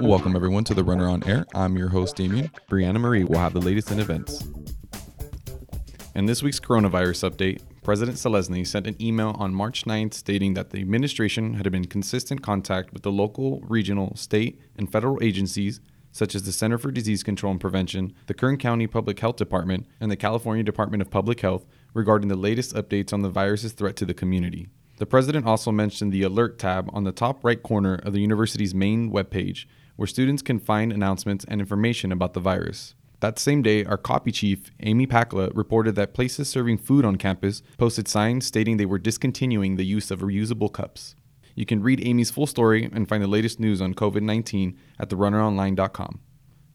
Welcome, everyone, to the Runner on Air. I'm your host, Damien. Brianna Marie will have the latest in events. In this week's coronavirus update, President Zelezny sent an email on March 9th stating that the administration had been in consistent contact with the local, regional, state, and federal agencies such as the Center for Disease Control and Prevention, the Kern County Public Health Department, and the California Department of Public Health regarding the latest updates on the virus's threat to the community. The president also mentioned the Alert tab on the top right corner of the university's main webpage, where students can find announcements and information about the virus. That same day, our copy chief, Amy Pakla, reported that places serving food on campus posted signs stating they were discontinuing the use of reusable cups. You can read Amy's full story and find the latest news on COVID 19 at therunneronline.com.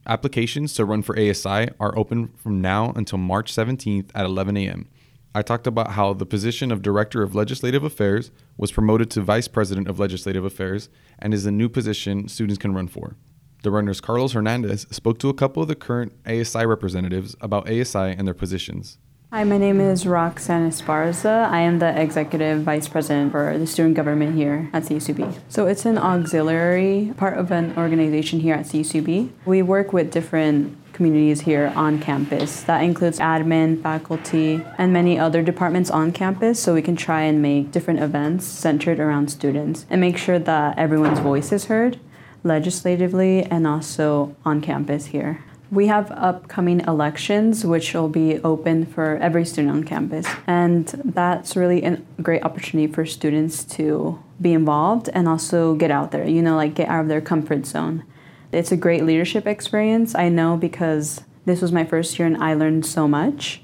Applications to run for ASI are open from now until March 17th at 11 a.m. I talked about how the position of Director of Legislative Affairs was promoted to Vice President of Legislative Affairs and is a new position students can run for. The runners Carlos Hernandez spoke to a couple of the current ASI representatives about ASI and their positions. Hi, my name is Roxanne Esparza. I am the Executive Vice President for the Student Government here at CSUB. So it's an auxiliary part of an organization here at CSUB. We work with different communities here on campus. That includes admin, faculty, and many other departments on campus so we can try and make different events centered around students and make sure that everyone's voice is heard legislatively and also on campus here. We have upcoming elections, which will be open for every student on campus. And that's really a great opportunity for students to be involved and also get out there, you know, like get out of their comfort zone. It's a great leadership experience. I know because this was my first year and I learned so much.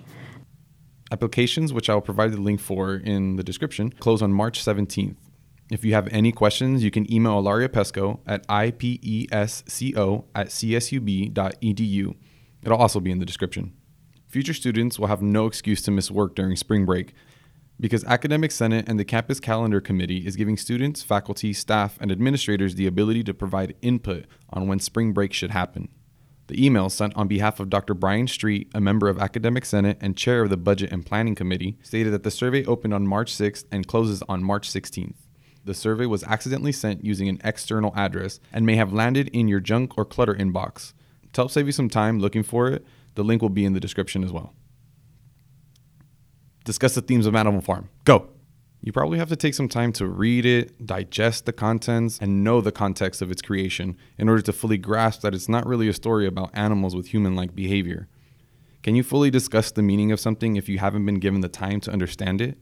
Applications, which I'll provide the link for in the description, close on March 17th. If you have any questions, you can email Alaria Pesco at ipesco at csub.edu. It'll also be in the description. Future students will have no excuse to miss work during spring break because Academic Senate and the Campus Calendar Committee is giving students, faculty, staff, and administrators the ability to provide input on when spring break should happen. The email sent on behalf of Dr. Brian Street, a member of Academic Senate and chair of the Budget and Planning Committee, stated that the survey opened on March 6th and closes on March 16th. The survey was accidentally sent using an external address and may have landed in your junk or clutter inbox. To help save you some time looking for it, the link will be in the description as well. Discuss the themes of Animal Farm. Go! You probably have to take some time to read it, digest the contents, and know the context of its creation in order to fully grasp that it's not really a story about animals with human like behavior. Can you fully discuss the meaning of something if you haven't been given the time to understand it?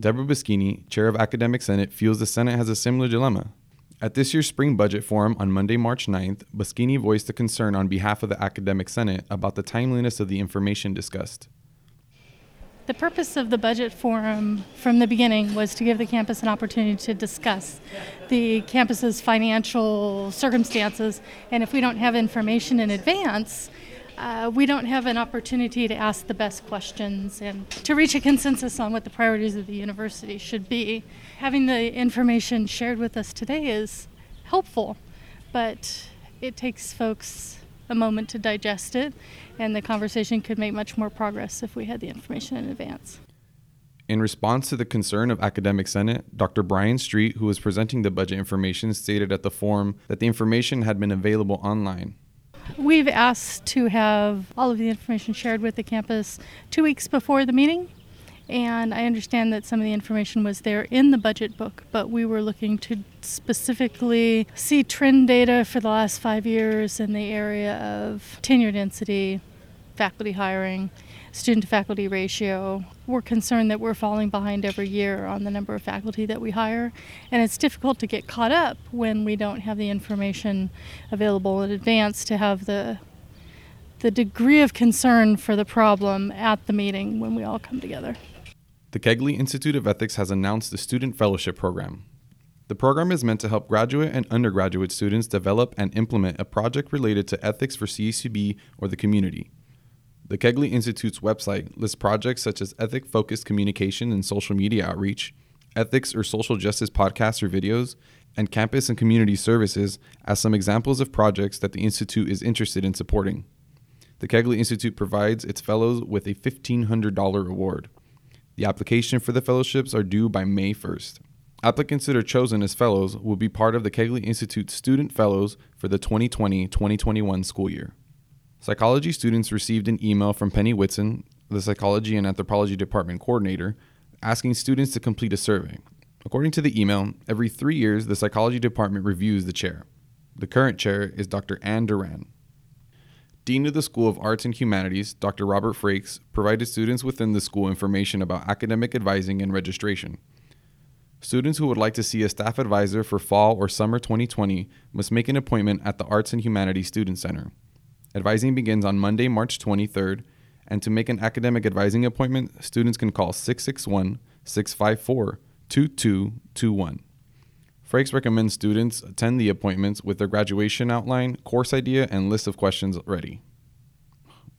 Deborah Boschini, chair of Academic Senate, feels the Senate has a similar dilemma. At this year's Spring Budget Forum on Monday, March 9th, Boschini voiced a concern on behalf of the Academic Senate about the timeliness of the information discussed. The purpose of the budget forum from the beginning was to give the campus an opportunity to discuss the campus's financial circumstances. And if we don't have information in advance, uh, we don't have an opportunity to ask the best questions and to reach a consensus on what the priorities of the university should be. Having the information shared with us today is helpful, but it takes folks a moment to digest it, and the conversation could make much more progress if we had the information in advance. In response to the concern of Academic Senate, Dr. Brian Street, who was presenting the budget information, stated at the forum that the information had been available online. We've asked to have all of the information shared with the campus two weeks before the meeting. And I understand that some of the information was there in the budget book, but we were looking to specifically see trend data for the last five years in the area of tenure density, faculty hiring, student to faculty ratio. We're concerned that we're falling behind every year on the number of faculty that we hire, and it's difficult to get caught up when we don't have the information available in advance to have the the degree of concern for the problem at the meeting when we all come together. The Kegley Institute of Ethics has announced the Student Fellowship Program. The program is meant to help graduate and undergraduate students develop and implement a project related to ethics for CSUB or the community. The Kegley Institute's website lists projects such as ethic focused communication and social media outreach, ethics or social justice podcasts or videos, and campus and community services as some examples of projects that the Institute is interested in supporting. The Kegley Institute provides its fellows with a $1,500 reward. The application for the fellowships are due by May 1st. Applicants that are chosen as fellows will be part of the Kegley Institute Student Fellows for the 2020 2021 school year. Psychology students received an email from Penny Whitson, the Psychology and Anthropology Department coordinator, asking students to complete a survey. According to the email, every three years the Psychology Department reviews the chair. The current chair is Dr. Ann Duran. Dean of the School of Arts and Humanities, Dr. Robert Frakes, provided students within the school information about academic advising and registration. Students who would like to see a staff advisor for fall or summer 2020 must make an appointment at the Arts and Humanities Student Center. Advising begins on Monday, March 23rd, and to make an academic advising appointment, students can call 661 654 2221. Frakes recommends students attend the appointments with their graduation outline, course idea, and list of questions ready.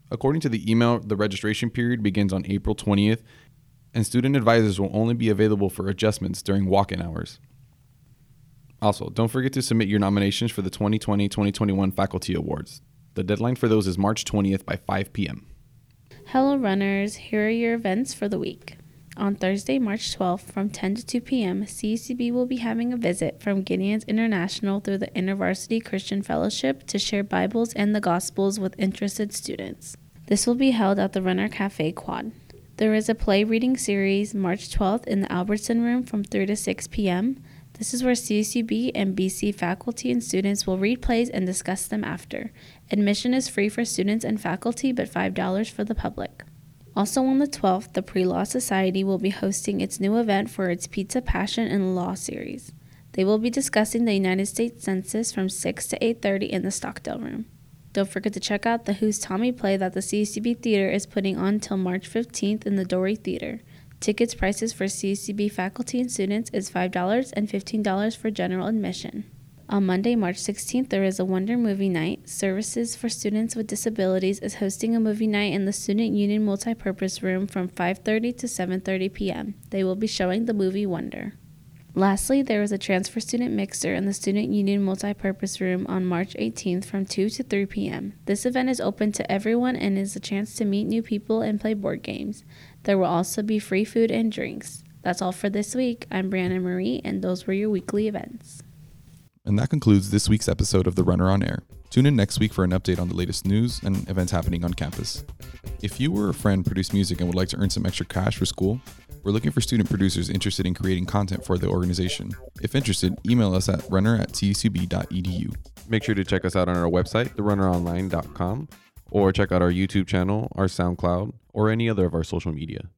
According to the email, the registration period begins on April 20th, and student advisors will only be available for adjustments during walk in hours. Also, don't forget to submit your nominations for the 2020 2021 Faculty Awards. The deadline for those is March 20th by 5 p.m. Hello, runners. Here are your events for the week. On Thursday, March 12th, from 10 to 2 p.m., CSUB will be having a visit from Gideon's International through the InterVarsity Christian Fellowship to share Bibles and the Gospels with interested students. This will be held at the Runner Cafe Quad. There is a play reading series March 12th in the Albertson Room from 3 to 6 p.m. This is where CSUB and BC faculty and students will read plays and discuss them after. Admission is free for students and faculty, but $5 for the public. Also on the 12th, the Pre Law Society will be hosting its new event for its Pizza Passion and Law series. They will be discussing the United States Census from 6 to 8:30 in the Stockdale Room. Don't forget to check out the Who's Tommy play that the CSUB Theater is putting on till March 15th in the Doré Theater. Tickets prices for CSUB faculty and students is $5 and $15 for general admission. On Monday, March 16th, there is a Wonder Movie Night. Services for Students with Disabilities is hosting a movie night in the Student Union Multipurpose Room from 5:30 to 7:30 p.m. They will be showing the movie Wonder. Lastly, there is a transfer student mixer in the Student Union Multipurpose Room on March 18th from 2 to 3 p.m. This event is open to everyone and is a chance to meet new people and play board games. There will also be free food and drinks. That's all for this week. I'm Brianna Marie, and those were your weekly events. And that concludes this week's episode of The Runner on Air. Tune in next week for an update on the latest news and events happening on campus. If you or a friend produce music and would like to earn some extra cash for school, we're looking for student producers interested in creating content for the organization. If interested, email us at runner at csub.edu. Make sure to check us out on our website, therunneronline.com, or check out our YouTube channel, our SoundCloud, or any other of our social media.